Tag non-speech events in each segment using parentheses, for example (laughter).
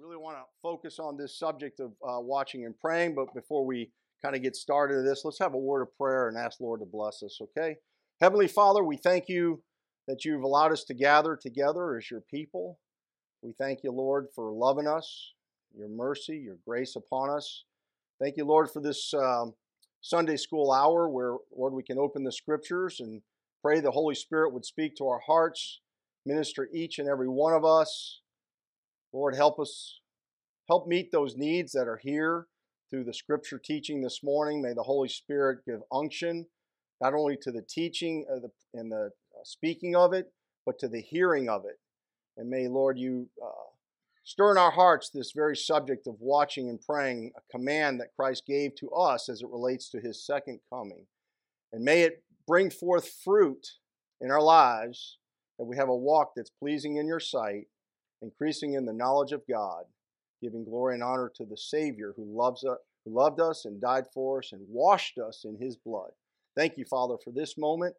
really want to focus on this subject of uh, watching and praying, but before we kind of get started in this, let's have a word of prayer and ask Lord to bless us, okay? Heavenly Father, we thank you that you've allowed us to gather together as your people. We thank you, Lord, for loving us, your mercy, your grace upon us. Thank you, Lord, for this um, Sunday school hour where, Lord, we can open the scriptures and pray the Holy Spirit would speak to our hearts, minister each and every one of us. Lord, help us, help meet those needs that are here through the scripture teaching this morning. May the Holy Spirit give unction, not only to the teaching and the uh, speaking of it, but to the hearing of it. And may, Lord, you uh, stir in our hearts this very subject of watching and praying, a command that Christ gave to us as it relates to his second coming. And may it bring forth fruit in our lives that we have a walk that's pleasing in your sight, increasing in the knowledge of God, giving glory and honor to the Savior who loves us, who loved us and died for us and washed us in his blood. Thank you, Father, for this moment.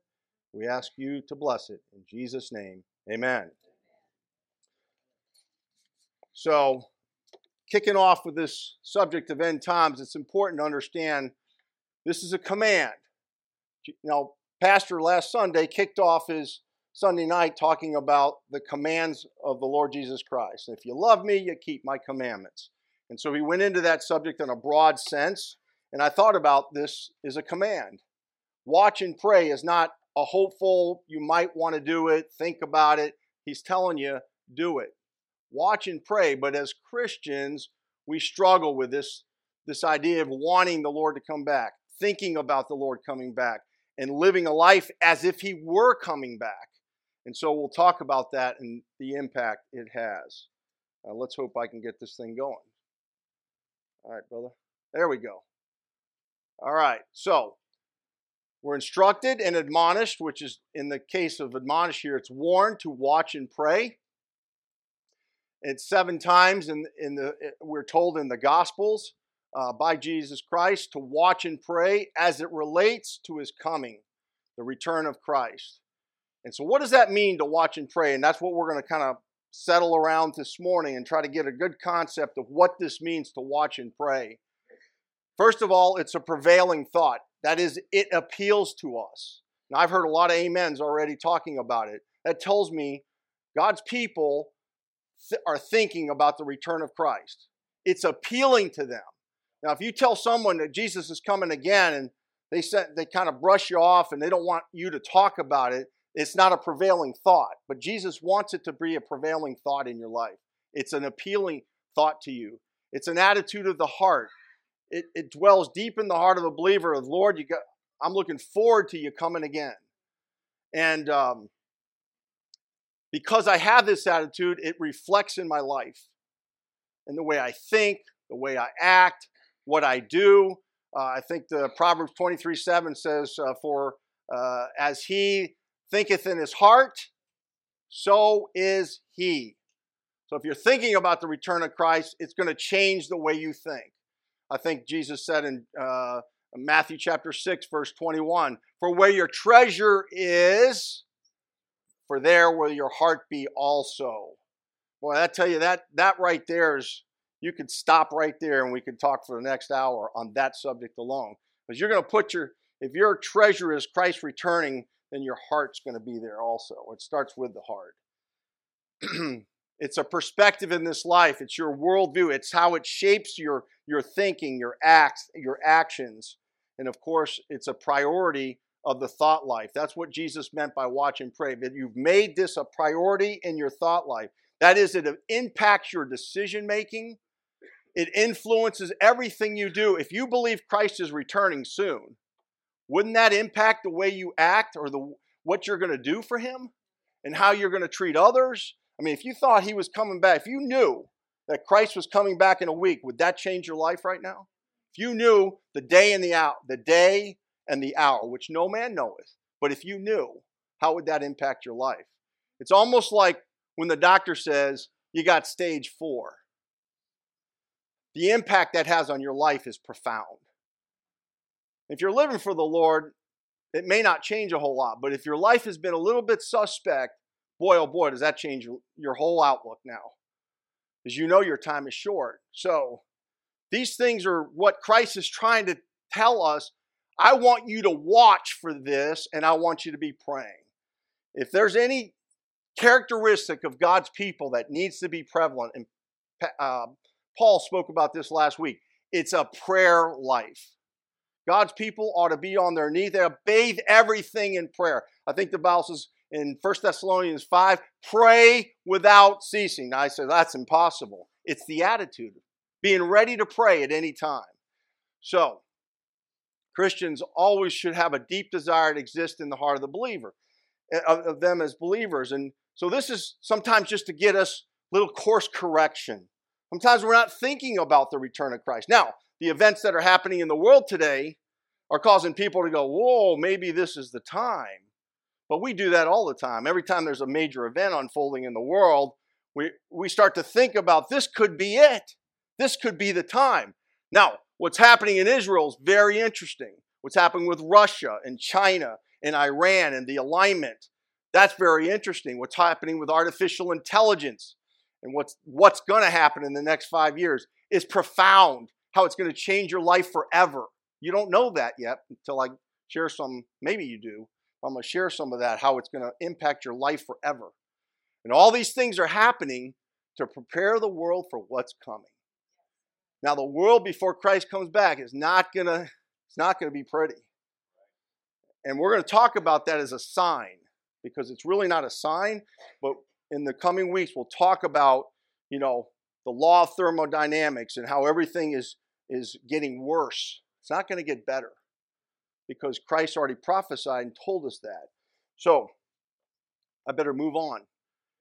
We ask you to bless it. In Jesus' name, amen. So, kicking off with this subject of end times, it's important to understand this is a command. Now, Pastor last Sunday kicked off his Sunday night talking about the commands of the Lord Jesus Christ. If you love me, you keep my commandments. And so he went into that subject in a broad sense. And I thought about this as a command. Watch and pray is not a hopeful, you might want to do it, think about it. He's telling you, do it. Watch and pray. But as Christians, we struggle with this, this idea of wanting the Lord to come back, thinking about the Lord coming back, and living a life as if He were coming back. And so we'll talk about that and the impact it has. Uh, let's hope I can get this thing going. All right, brother. There we go. All right. So we're instructed and admonished, which is in the case of admonish here, it's warned to watch and pray. It's seven times in, in the we're told in the Gospels uh, by Jesus Christ to watch and pray as it relates to his coming, the return of Christ. And so, what does that mean to watch and pray? And that's what we're going to kind of settle around this morning and try to get a good concept of what this means to watch and pray. First of all, it's a prevailing thought. That is, it appeals to us. Now, I've heard a lot of amens already talking about it. That tells me God's people th- are thinking about the return of Christ. It's appealing to them. Now, if you tell someone that Jesus is coming again and they said they kind of brush you off and they don't want you to talk about it, it's not a prevailing thought. But Jesus wants it to be a prevailing thought in your life. It's an appealing thought to you. It's an attitude of the heart. It, it dwells deep in the heart of a believer of Lord, you got, I'm looking forward to you coming again. And um, because I have this attitude, it reflects in my life, in the way I think, the way I act, what I do. Uh, I think the Proverbs 23 7 says, uh, For uh, as he thinketh in his heart, so is he. So if you're thinking about the return of Christ, it's going to change the way you think. I think Jesus said in uh, Matthew chapter 6, verse 21 For where your treasure is, for there will your heart be also. Boy, I tell you that that right there is you could stop right there and we could talk for the next hour on that subject alone. Because you're going to put your if your treasure is Christ returning, then your heart's going to be there also. It starts with the heart. (clears throat) it's a perspective in this life. It's your worldview. It's how it shapes your your thinking, your acts, your actions, and of course, it's a priority of the thought life. That's what Jesus meant by watch and pray. That you've made this a priority in your thought life. That is, it impacts your decision making. It influences everything you do. If you believe Christ is returning soon, wouldn't that impact the way you act or the what you're going to do for him and how you're going to treat others? I mean, if you thought he was coming back, if you knew that Christ was coming back in a week, would that change your life right now? If you knew the day and the hour, the day and the hour, which no man knoweth. But if you knew, how would that impact your life? It's almost like when the doctor says you got stage four. The impact that has on your life is profound. If you're living for the Lord, it may not change a whole lot, but if your life has been a little bit suspect, boy, oh boy, does that change your, whole outlook now. As you know, your time is short. So these things are what Christ is trying to tell us. I want you to watch for this and I want you to be praying. If there's any characteristic of God's people that needs to be prevalent, and uh, Paul spoke about this last week, it's a prayer life. God's people ought to be on their knees. They ought to bathe everything in prayer. I think the Bible says in 1 Thessalonians 5, pray without ceasing. Now I said that's impossible. It's the attitude, being ready to pray at any time. So, Christians always should have a deep desire to exist in the heart of the believer, eh, of them as believers. And so this is sometimes just to get us a little course correction. Sometimes we're not thinking about the return of Christ. Now, the events that are happening in the world today are causing people to go, whoa, maybe this is the time. But we do that all the time. Every time there's a major event unfolding in the world, we, we start to think about this could be it. This could be the time. Now, what's happening in Israel is very interesting. What's happening with Russia and China and Iran and the alignment. That's very interesting. What's happening with artificial intelligence and what's, what's going to happen in the next five years is profound. How it's going to change your life forever. You don't know that yet until I share some, maybe you do. I'm going to share some of that, how it's going to impact your life forever. And all these things are happening to prepare the world for what's coming. Now, the world before Christ comes back is not going to, it's not going to be pretty. And we're going to talk about that as a sign because it's really not a sign, but in the coming weeks we'll talk about, you know, the law of thermodynamics and how everything is is getting worse. It's not going to get better because Christ already prophesied and told us that. So, I better move on.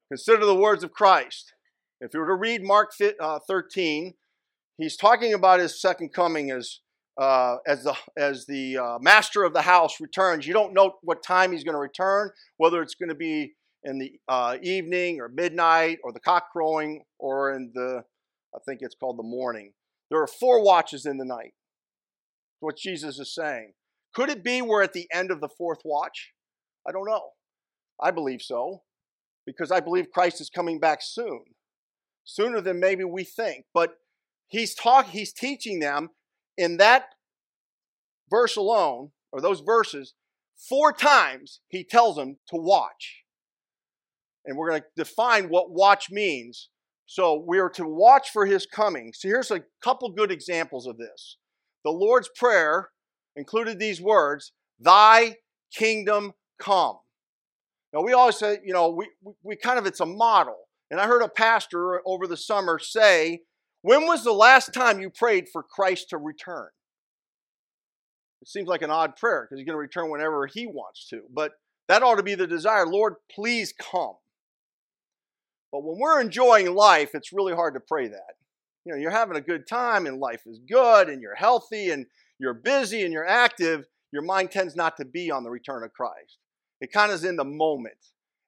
Consider the words of Christ. If you were to read Mark uh, 13, he's talking about his second coming as uh, as the as the uh, master of the house returns. You don't know what time he's going to return, whether it's going to be in the uh, evening or midnight or the cock crowing or in the I think it's called the morning. There are four watches in the night. What Jesus is saying. Could it be we're at the end of the fourth watch? I don't know. I believe so because I believe Christ is coming back soon, sooner than maybe we think. But he's talk, he's teaching them in that verse alone, or those verses, four times he tells them to watch. And we're going to define what watch means. So we are to watch for his coming. So here's a couple good examples of this. The Lord's Prayer included these words, Thy kingdom come. Now we always say, you know, we, we kind of, it's a model. And I heard a pastor over the summer say, when was the last time you prayed for Christ to return? It seems like an odd prayer because he's going to return whenever he wants to. But that ought to be the desire. Lord, please come. But when we're enjoying life, it's really hard to pray that. You know, you're having a good time and life is good and you're healthy and you're busy and you're active, your mind tends not to be on the return of Christ. It kind of is in the moment.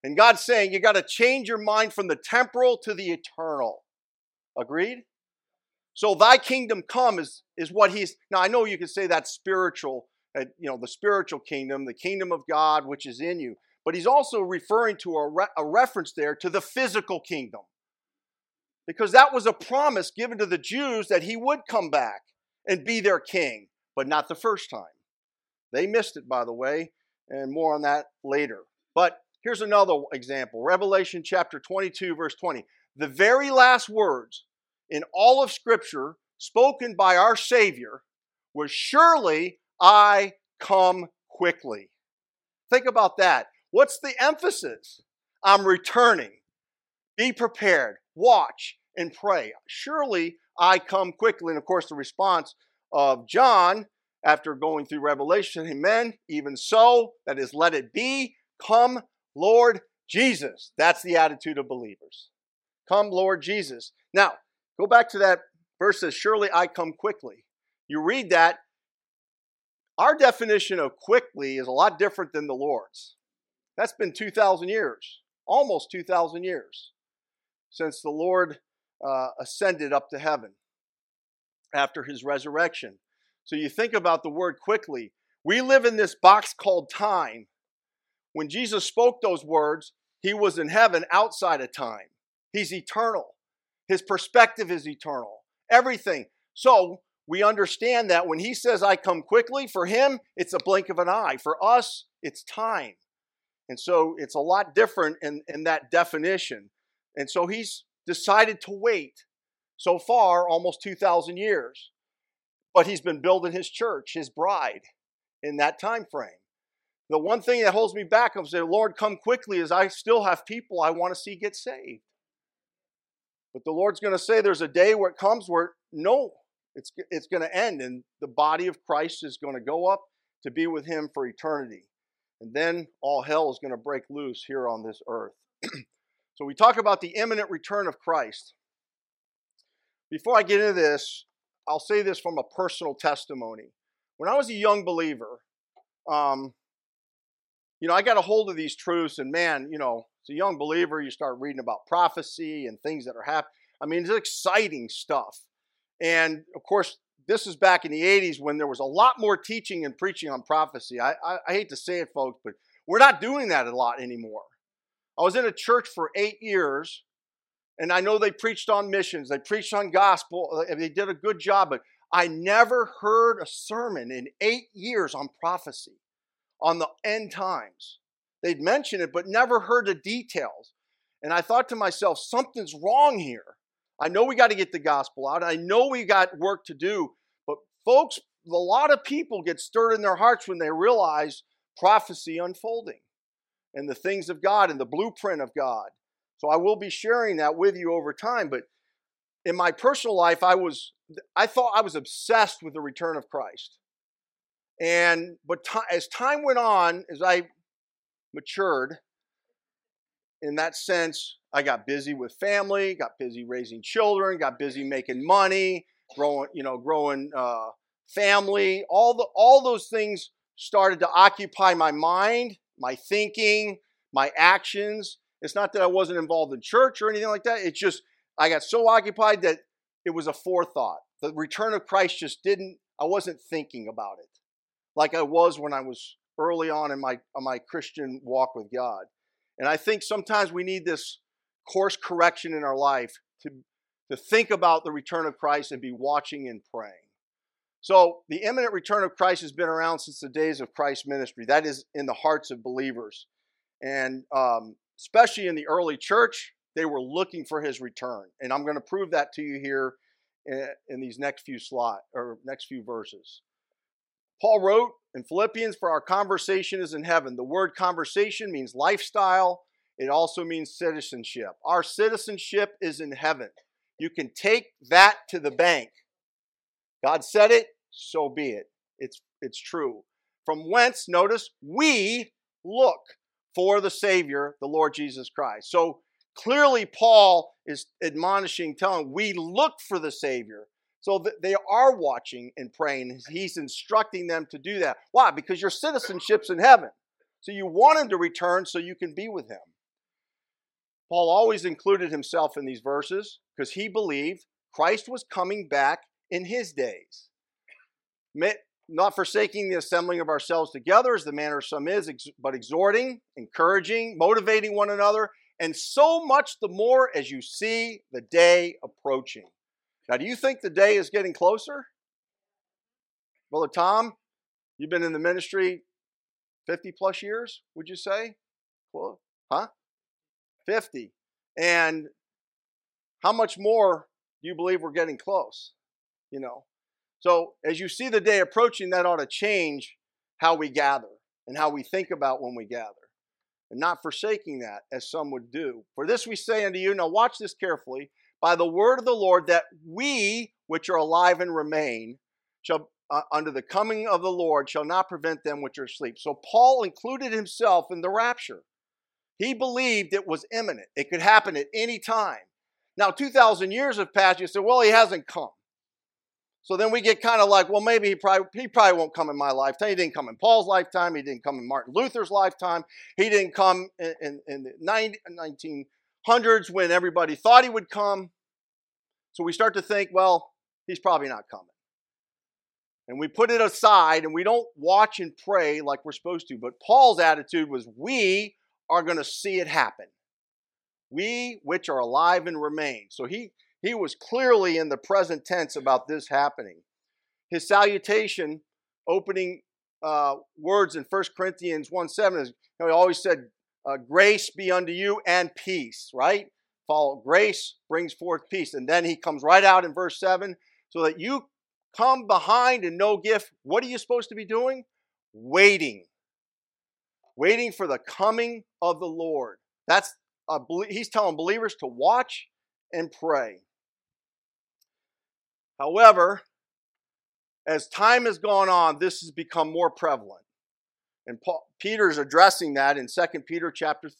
And God's saying you got to change your mind from the temporal to the eternal. Agreed? So thy kingdom come is, is what he's, now I know you can say that's spiritual, uh, you know, the spiritual kingdom, the kingdom of God which is in you. But he's also referring to a, re- a reference there to the physical kingdom. Because that was a promise given to the Jews that he would come back and be their king, but not the first time. They missed it, by the way, and more on that later. But here's another example Revelation chapter 22, verse 20. The very last words in all of Scripture spoken by our Savior was surely I come quickly. Think about that. What's the emphasis? I'm returning. Be prepared, watch, and pray. Surely I come quickly. And of course, the response of John after going through Revelation, Amen, even so, that is, let it be. Come, Lord Jesus. That's the attitude of believers. Come, Lord Jesus. Now, Go back to that verse says, Surely I come quickly. You read that. Our definition of quickly is a lot different than the Lord's. That's been 2,000 years, almost 2,000 years, since the Lord uh, ascended up to heaven after his resurrection. So you think about the word quickly. We live in this box called time. When Jesus spoke those words, he was in heaven outside of time. He's eternal. His perspective is eternal. Everything. So we understand that when he says, I come quickly, for him, it's a blink of an eye. For us, it's time. And so it's a lot different in, in that definition. And so he's decided to wait so far almost 2,000 years. But he's been building his church, his bride, in that time frame. The one thing that holds me back, I'm saying, Lord, come quickly, is I still have people I want to see get saved. But the Lord's going to say there's a day where it comes where no, it's, it's going to end, and the body of Christ is going to go up to be with Him for eternity. And then all hell is going to break loose here on this earth. (clears throat) so we talk about the imminent return of Christ. Before I get into this, I'll say this from a personal testimony. When I was a young believer, um, you know, I got a hold of these truths, and man, you know, as a young believer, you start reading about prophecy and things that are happening. I mean, it's exciting stuff. And of course, this is back in the 80s when there was a lot more teaching and preaching on prophecy. I, I, I hate to say it, folks, but we're not doing that a lot anymore. I was in a church for eight years, and I know they preached on missions, they preached on gospel, uh, they did a good job, but I never heard a sermon in eight years on prophecy, on the end times. They'd mention it, but never heard the details. And I thought to myself, something's wrong here. I know we got to get the gospel out. I know we got work to do. But folks, a lot of people get stirred in their hearts when they realize prophecy unfolding and the things of God and the blueprint of God. So I will be sharing that with you over time. But in my personal life, I was I thought I was obsessed with the return of Christ. And but t- as time went on, as I matured, in that sense, I got busy with family, got busy raising children, got busy making money, growing, you know, growing uh, family. All the all those things started to occupy my mind, my thinking, my actions. It's not that I wasn't involved in church or anything like that. It's just I got so occupied that it was a forethought. The return of Christ just didn't. I wasn't thinking about it like I was when I was early on in my on my Christian walk with God. And I think sometimes we need this course correction in our life to, to think about the return of Christ and be watching and praying. So, the imminent return of Christ has been around since the days of Christ's ministry. That is in the hearts of believers. And um, especially in the early church, they were looking for his return. And I'm going to prove that to you here in, in these next few slot or next few verses. Paul wrote in Philippians, For our conversation is in heaven. The word conversation means lifestyle, it also means citizenship. Our citizenship is in heaven. You can take that to the bank. God said it, so be it. It's, it's true. From whence, notice, we look for the Savior, the Lord Jesus Christ. So clearly, Paul is admonishing, telling, we look for the Savior. So they are watching and praying. He's instructing them to do that. Why? Because your citizenship's in heaven. So you want him to return so you can be with him. Paul always included himself in these verses because he believed Christ was coming back in his days. Not forsaking the assembling of ourselves together as the manner of some is, but exhorting, encouraging, motivating one another, and so much the more as you see the day approaching. Now, do you think the day is getting closer? Brother Tom, you've been in the ministry 50 plus years, would you say? Well, huh? 50. And how much more do you believe we're getting close? You know. So as you see the day approaching, that ought to change how we gather and how we think about when we gather. And not forsaking that as some would do. For this we say unto you, now watch this carefully, by the word of the Lord, that we which are alive and remain shall uh, under the coming of the Lord shall not prevent them which are asleep. So Paul included himself in the rapture. He believed it was imminent. It could happen at any time. Now, 2,000 years have passed. You say, well, he hasn't come. So then we get kind of like, well, maybe he probably, he probably won't come in my lifetime. He didn't come in Paul's lifetime. He didn't come in Martin Luther's lifetime. He didn't come in, in, in the 90, 1900s when everybody thought he would come. So we start to think, well, he's probably not coming. And we put it aside and we don't watch and pray like we're supposed to. But Paul's attitude was, we are going to see it happen. We which are alive and remain. So he He was clearly in the present tense about this happening. His salutation, opening uh, words in 1 Corinthians 1 7 is, you know, he always said, uh, Grace be unto you and peace, right? Follow grace brings forth peace. And then he comes right out in verse 7 so that you come behind and no gift. What are you supposed to be doing? Waiting. Waiting for the coming of the Lord. That's a, he's telling believers to watch and pray. However, as time has gone on, this has become more prevalent. And Paul, Peter is addressing that in 2 Peter chapter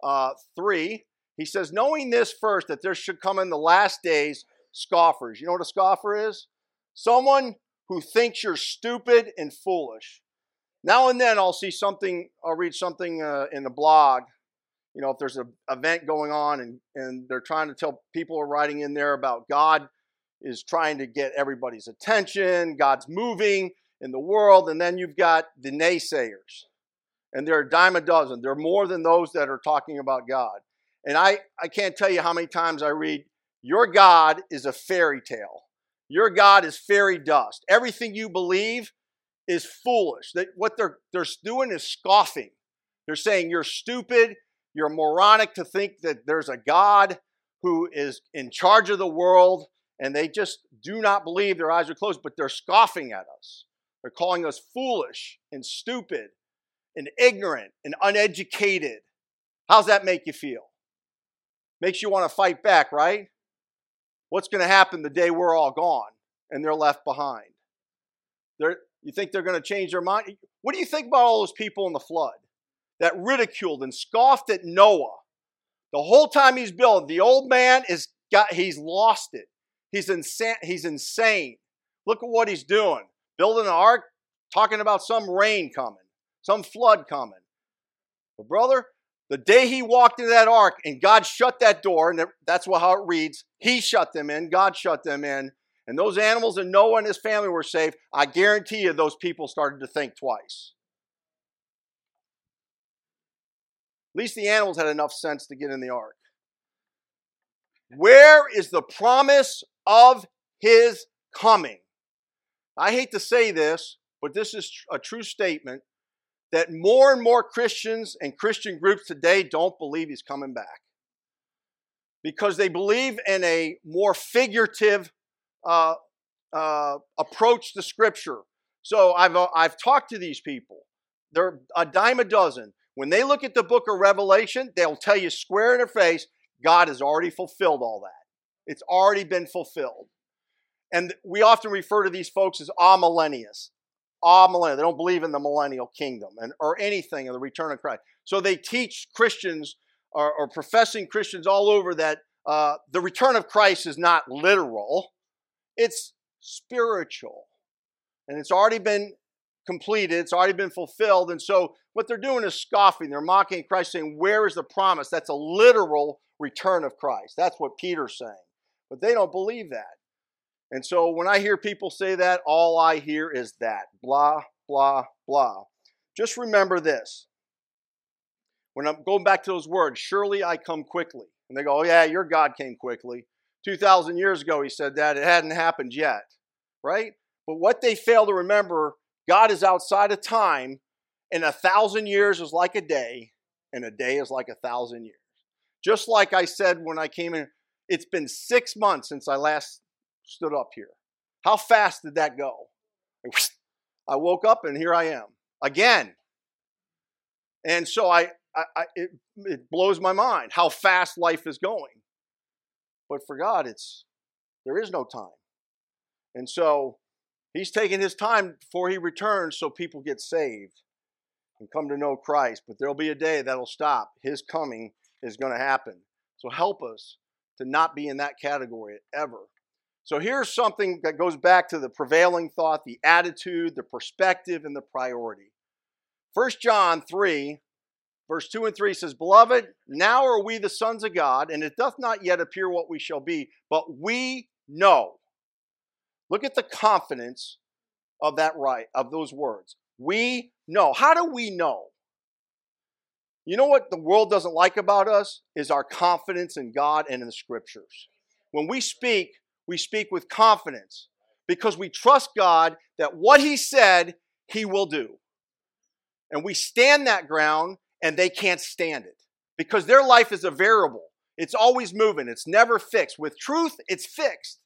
uh, 3. He says, knowing this first, that there should come in the last days scoffers. You know what a scoffer is? Someone who thinks you're stupid and foolish. Now and then I'll see something, I'll read something uh, in the blog. You know, if there's an event going on and, and they're trying to tell people are writing in there about God is trying to get everybody's attention, God's moving in the world, and then you've got the naysayers. And they're a dime a dozen. They're more than those that are talking about God. And I, I can't tell you how many times I read, Your God is a fairy tale. Your God is fairy dust. Everything you believe is foolish. That what they're they're doing is scoffing. They're saying you're stupid, you're moronic to think that there's a God who is in charge of the world, and they just do not believe their eyes are closed, but they're scoffing at us. They're calling us foolish and stupid and ignorant and uneducated. How's that make you feel? Makes you want to fight back, right? What's going to happen the day we're all gone and they're left behind? They're, you think they're going to change their mind? What do you think about all those people in the flood that ridiculed and scoffed at Noah? The whole time he's building, the old man is got he's lost it. He's insane. He's insane. Look at what he's doing. Building an ark, talking about some rain coming, some flood coming. But brother, the day he walked into that ark and God shut that door, and that's how it reads, he shut them in, God shut them in, and those animals and Noah and his family were safe, I guarantee you those people started to think twice. At least the animals had enough sense to get in the ark. Where is the promise of his coming? I hate to say this, but this is a true statement that more and more Christians and Christian groups today don't believe he's coming back because they believe in a more figurative uh, uh, approach to Scripture. So I've, uh, I've talked to these people. They're a dime a dozen. When they look at the book of Revelation, they'll tell you square in their face, God has already fulfilled all that. It's already been fulfilled. And we often refer to these folks as amillennialists. Amillennial. They don't believe in the millennial kingdom and or anything of the return of Christ. So they teach Christians or, or professing Christians all over that uh, the return of Christ is not literal. It's spiritual. And it's already been completed, it's already been fulfilled. And so what they're doing is scoffing. They're mocking Christ, saying, Where is the promise? That's a literal return of Christ. That's what Peter's saying. But they don't believe that. And so when I hear people say that, all I hear is that blah, blah, blah. Just remember this. When I'm going back to those words, surely I come quickly. And they go, oh, yeah, your God came quickly. 2,000 years ago, he said that. It hadn't happened yet, right? But what they fail to remember, God is outside of time, and a thousand years is like a day, and a day is like a thousand years. Just like I said when I came in, it's been six months since I last stood up here. How fast did that go? (laughs) I woke up and here I am again. And so I, I, I it, it blows my mind how fast life is going. But for God, it's there is no time. And so he's taking his time before he returns so people get saved and come to know Christ. But there'll be a day that'll stop. His coming is going to happen. So help us to not be in that category ever. So here's something that goes back to the prevailing thought, the attitude, the perspective, and the priority. 1 John 3, Verse 2 and 3 says, Beloved, now are we the sons of God, and it doth not yet appear what we shall be, but we know. Look at the confidence of that right, of those words. We know. How do we know? You know what the world doesn't like about us is our confidence in God and in the scriptures. When we speak, we speak with confidence because we trust God that what He said, He will do. And we stand that ground and they can't stand it because their life is a variable. It's always moving, it's never fixed. With truth, it's fixed.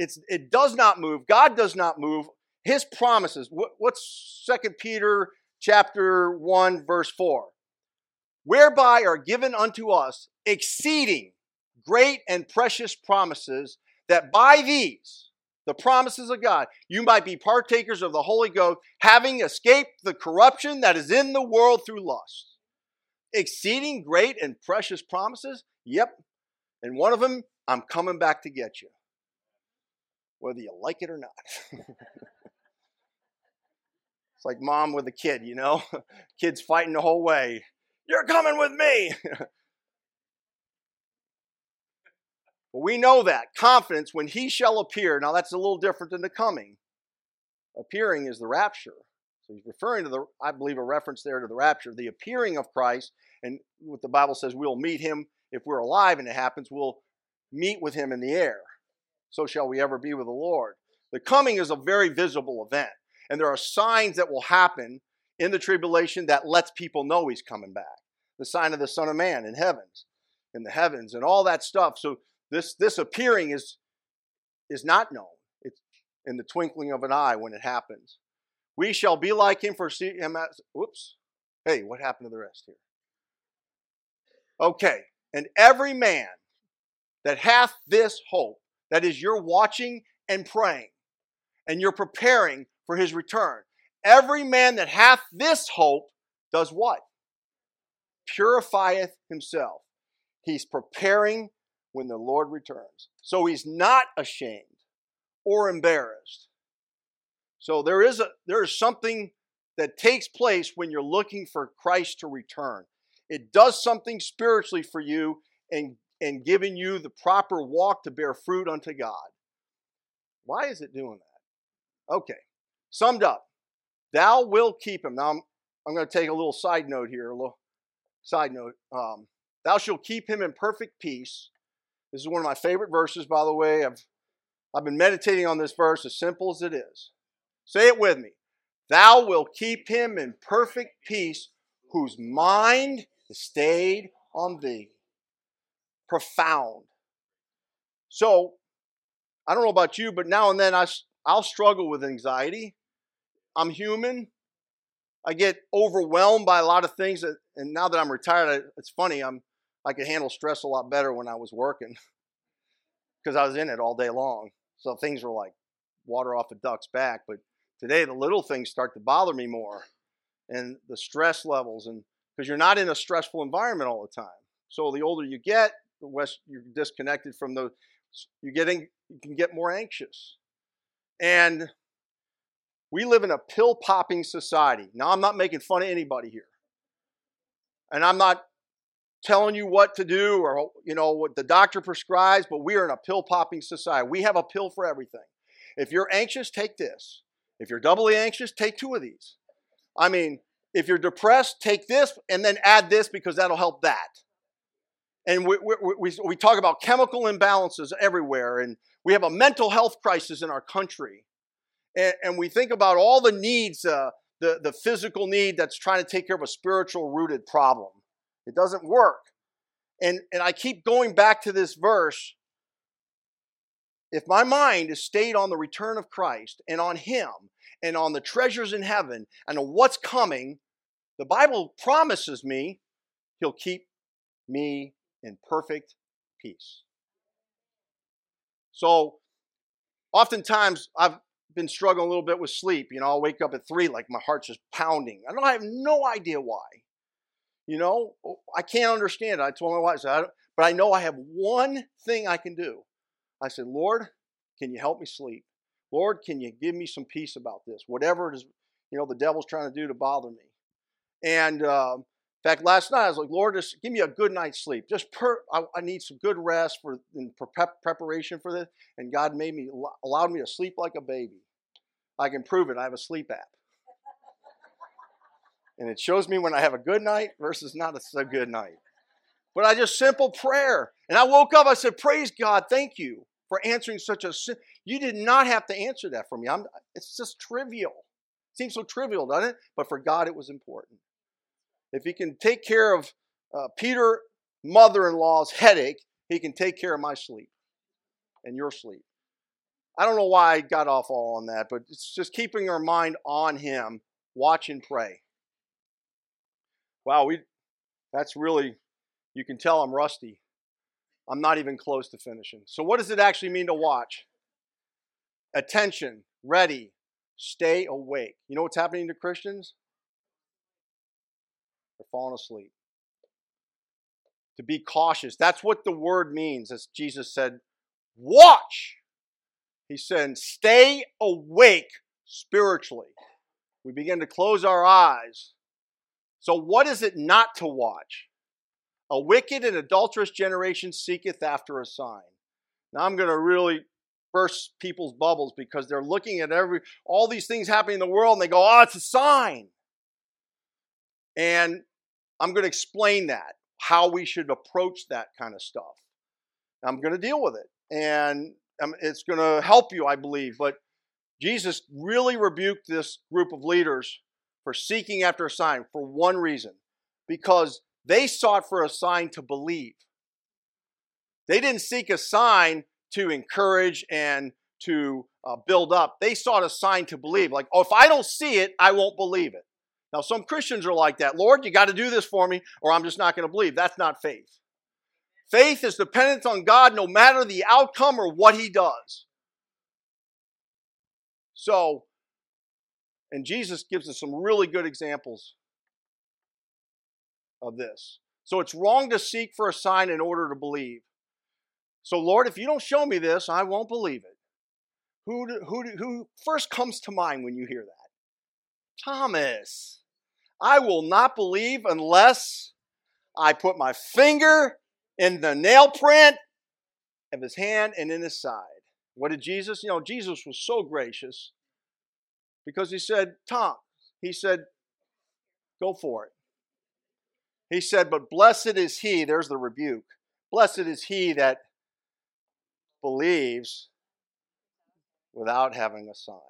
It's, it does not move. God does not move. His promises. What, what's Second Peter chapter 1, verse 4? Whereby are given unto us exceeding great and precious promises, that by these, the promises of God, you might be partakers of the Holy Ghost, having escaped the corruption that is in the world through lust. Exceeding great and precious promises? Yep. And one of them, I'm coming back to get you, whether you like it or not. it's like mom with a kid, you know? (laughs) Kids fighting the whole way. You're coming with me. (laughs) But we know that confidence when he shall appear. Now that's a little different than the coming. Appearing is the rapture. So he's referring to the, I believe, a reference there to the rapture, the appearing of Christ, and what the Bible says we'll meet him if we're alive and it happens, we'll meet with him in the air. So shall we ever be with the Lord. The coming is a very visible event, and there are signs that will happen in the tribulation that lets people know he's coming back. The sign of the Son of Man in heavens, in the heavens, and all that stuff. So this, this appearing is, is not known. It's in the twinkling of an eye when it happens. We shall be like him for see him as, whoops. Hey, what happened to the rest here? Okay. And every man that hath this hope, that is, you're watching and praying, and you're preparing for his return. Every man that hath this hope does what? Purifieth himself. He's preparing when the Lord returns. So he's not ashamed or embarrassed. So there is a there is something that takes place when you're looking for Christ to return. It does something spiritually for you and and giving you the proper walk to bear fruit unto God. Why is it doing that? Okay. Summed up. Thou will keep him. Now I'm, I'm going to take a little side note here, a little side note. Um, Thou shalt keep him in perfect peace, this is one of my favorite verses, by the way. I've, I've been meditating on this verse as simple as it is. Say it with me. Thou wilt keep him in perfect peace whose mind is stayed on thee. Profound. So, I don't know about you, but now and then I, I'll struggle with anxiety. I'm human. I get overwhelmed by a lot of things, that, and now that I'm retired, it's funny. I'm I could handle stress a lot better when I was working because I was in it all day long. So things were like water off a duck's back. But today, the little things start to bother me more and the stress levels, and because you're not in a stressful environment all the time. So the older you get, the less you're disconnected from the, you're getting, you can get more anxious. And we live in a pill popping society. Now, I'm not making fun of anybody here. And I'm not telling you what to do or you know what the doctor prescribes but we are in a pill popping society we have a pill for everything if you're anxious take this if you're doubly anxious take two of these i mean if you're depressed take this and then add this because that'll help that and we, we, we, we talk about chemical imbalances everywhere and we have a mental health crisis in our country and, and we think about all the needs uh, the, the physical need that's trying to take care of a spiritual rooted problem it doesn't work. And, and I keep going back to this verse. If my mind is stayed on the return of Christ and on Him and on the treasures in heaven and on what's coming, the Bible promises me He'll keep me in perfect peace. So, oftentimes I've been struggling a little bit with sleep. You know, I'll wake up at three like my heart's just pounding. I don't I have no idea why. You know, oh, I can't understand. It. I told my wife, I said, I but I know I have one thing I can do. I said, Lord, can you help me sleep? Lord, can you give me some peace about this? Whatever it is, you know, the devil's trying to do to bother me. And uh, in fact, last night I was like, Lord, just give me a good night's sleep. Just per, I, I need some good rest for in preparation for this. And God made me allowed me to sleep like a baby. I can prove it. I have a sleep app and it shows me when I have a good night versus not a so good night. But I just simple prayer. And I woke up, I said, Praise God, thank you for answering such a sin. You did not have to answer that for me. I'm, it's just trivial. It seems so trivial, doesn't it? But for God, it was important. If He can take care of uh, Peter mother in law's headache, He can take care of my sleep and your sleep. I don't know why I got off all on that, but it's just keeping our mind on Him, watch and pray. Wow, we that's really you can tell I'm rusty. I'm not even close to finishing. So what does it actually mean to watch? Attention, ready, stay awake. You know what's happening to Christians? They're asleep. To be cautious. That's what the word means, as Jesus said, watch. He said, stay awake spiritually. We begin to close our eyes. So, what is it not to watch? A wicked and adulterous generation seeketh after a sign. Now, I'm going to really burst people's bubbles because they're looking at every all these things happening in the world and they go, "Oh, it's a sign." And I'm going to explain that how we should approach that kind of stuff. I'm going to deal with it, and um, it's going to help you, I believe. But Jesus really rebuked this group of leaders for seeking after a sign for one reason because they sought for a sign to believe. They didn't seek a sign to encourage and to uh, build up. They sought a sign to believe. Like, oh, if I don't see it, I won't believe it. Now, some Christians are like that. Lord, you got to do this for me, or I'm just not going to believe. That's not faith. Faith is dependent on God no matter the outcome or what He does. So, and Jesus gives us some really good examples of this. So it's wrong to seek for a sign in order to believe. So, Lord, if you don't show me this, I won't believe it. Who, who, who first comes to mind when you hear that? Thomas. I will not believe unless I put my finger in the nail print of his hand and in his side. What did Jesus? You know, Jesus was so gracious because he said, Tom, he said, go for it. He said, But blessed is he, there's the rebuke. Blessed is he that believes without having a sign.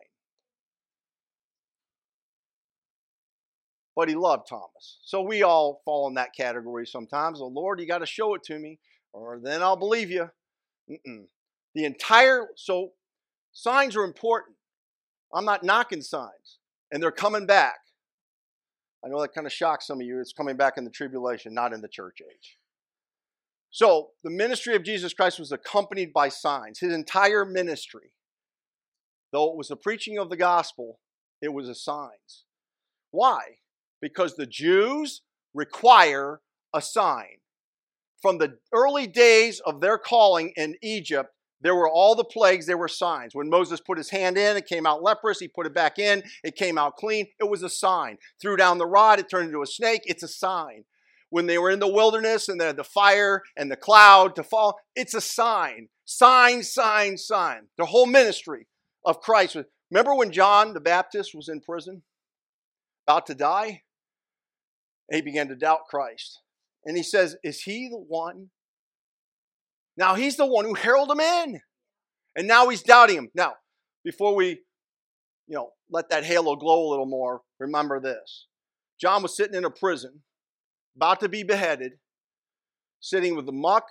But he loved Thomas. So we all fall in that category sometimes. Oh, Lord, you got to show it to me, or then I'll believe you. Mm-mm. The entire, so signs are important. I'm not knocking signs, and they're coming back. I know that kind of shocks some of you. It's coming back in the tribulation, not in the church age. So, the ministry of Jesus Christ was accompanied by signs. His entire ministry, though it was the preaching of the gospel, it was a signs. Why? Because the Jews require a sign. From the early days of their calling in Egypt, there were all the plagues, there were signs. When Moses put his hand in, it came out leprous. He put it back in, it came out clean. It was a sign. Threw down the rod, it turned into a snake. It's a sign. When they were in the wilderness and they had the fire and the cloud to fall, it's a sign. Sign, sign, sign. The whole ministry of Christ. Remember when John the Baptist was in prison, about to die? He began to doubt Christ. And he says, Is he the one now he's the one who heralded him in. And now he's doubting him. Now, before we, you know, let that halo glow a little more, remember this. John was sitting in a prison, about to be beheaded, sitting with the muck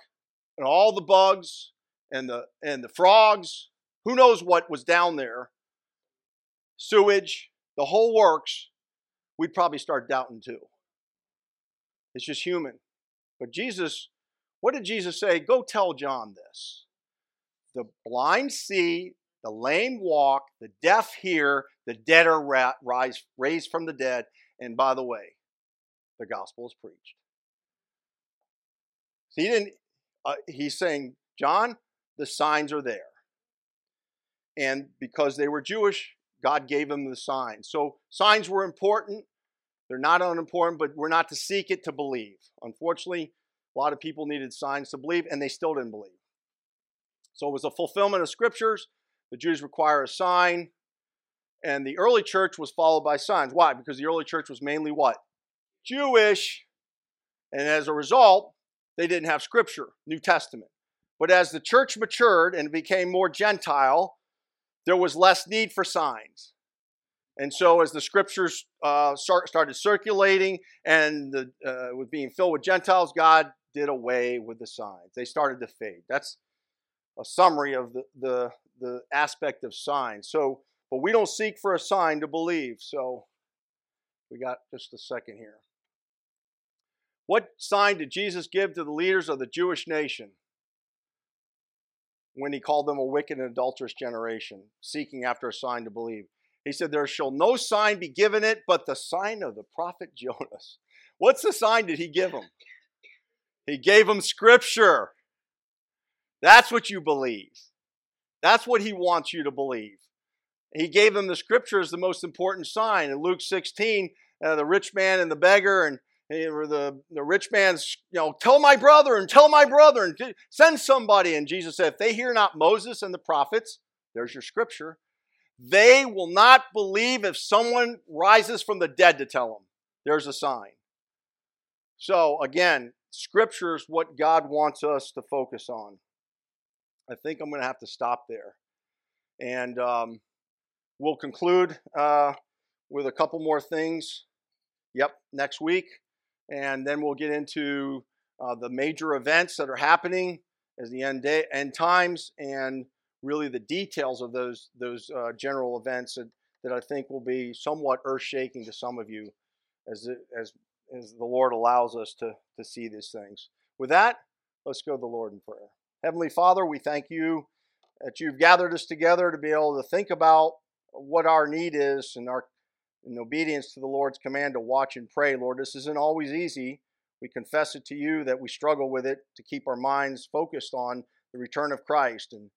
and all the bugs and the and the frogs. Who knows what was down there? Sewage, the whole works. We'd probably start doubting too. It's just human. But Jesus what did Jesus say? Go tell John this. The blind see, the lame walk, the deaf hear, the dead are ra- rise, raised from the dead. And by the way, the gospel is preached. he didn't. Uh, he's saying, John, the signs are there, and because they were Jewish, God gave them the signs. So signs were important. They're not unimportant, but we're not to seek it to believe. Unfortunately, a lot of people needed signs to believe, and they still didn't believe. So it was a fulfillment of scriptures. The Jews require a sign, and the early church was followed by signs. Why? Because the early church was mainly what? Jewish. And as a result, they didn't have scripture, New Testament. But as the church matured and became more Gentile, there was less need for signs. And so, as the scriptures uh, start, started circulating and the, uh, with being filled with Gentiles, God did away with the signs. They started to fade. That's a summary of the, the, the aspect of signs. So, but we don't seek for a sign to believe. So, we got just a second here. What sign did Jesus give to the leaders of the Jewish nation when he called them a wicked and adulterous generation, seeking after a sign to believe? He said, There shall no sign be given it but the sign of the prophet Jonas. What's the sign did he give them? He gave them scripture. That's what you believe. That's what he wants you to believe. He gave them the scripture as the most important sign. In Luke 16, uh, the rich man and the beggar, and or the, the rich man's, you know, tell my brother and tell my brother and send somebody. And Jesus said, if they hear not Moses and the prophets, there's your scripture, they will not believe if someone rises from the dead to tell them. There's a sign. So again, scripture is what God wants us to focus on. I think I'm going to have to stop there. And um, we'll conclude uh, with a couple more things. Yep, next week and then we'll get into uh, the major events that are happening as the end day, end times, and really the details of those those uh, general events that, that I think will be somewhat earth shaking to some of you, as it, as as the Lord allows us to to see these things. With that, let's go to the Lord in prayer. Heavenly Father, we thank you that you've gathered us together to be able to think about what our need is and our in obedience to the Lord's command to watch and pray. Lord, this isn't always easy. We confess it to you that we struggle with it to keep our minds focused on the return of Christ. And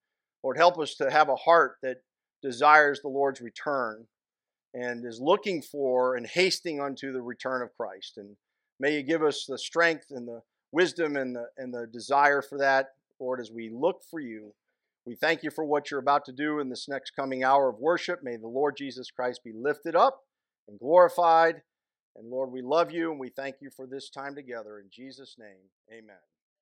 Lord, help us to have a heart that desires the Lord's return and is looking for and hasting unto the return of Christ. And may you give us the strength and the wisdom and the, and the desire for that, Lord, as we look for you. We thank you for what you're about to do in this next coming hour of worship. May the Lord Jesus Christ be lifted up and glorified. And Lord, we love you and we thank you for this time together. In Jesus' name, amen.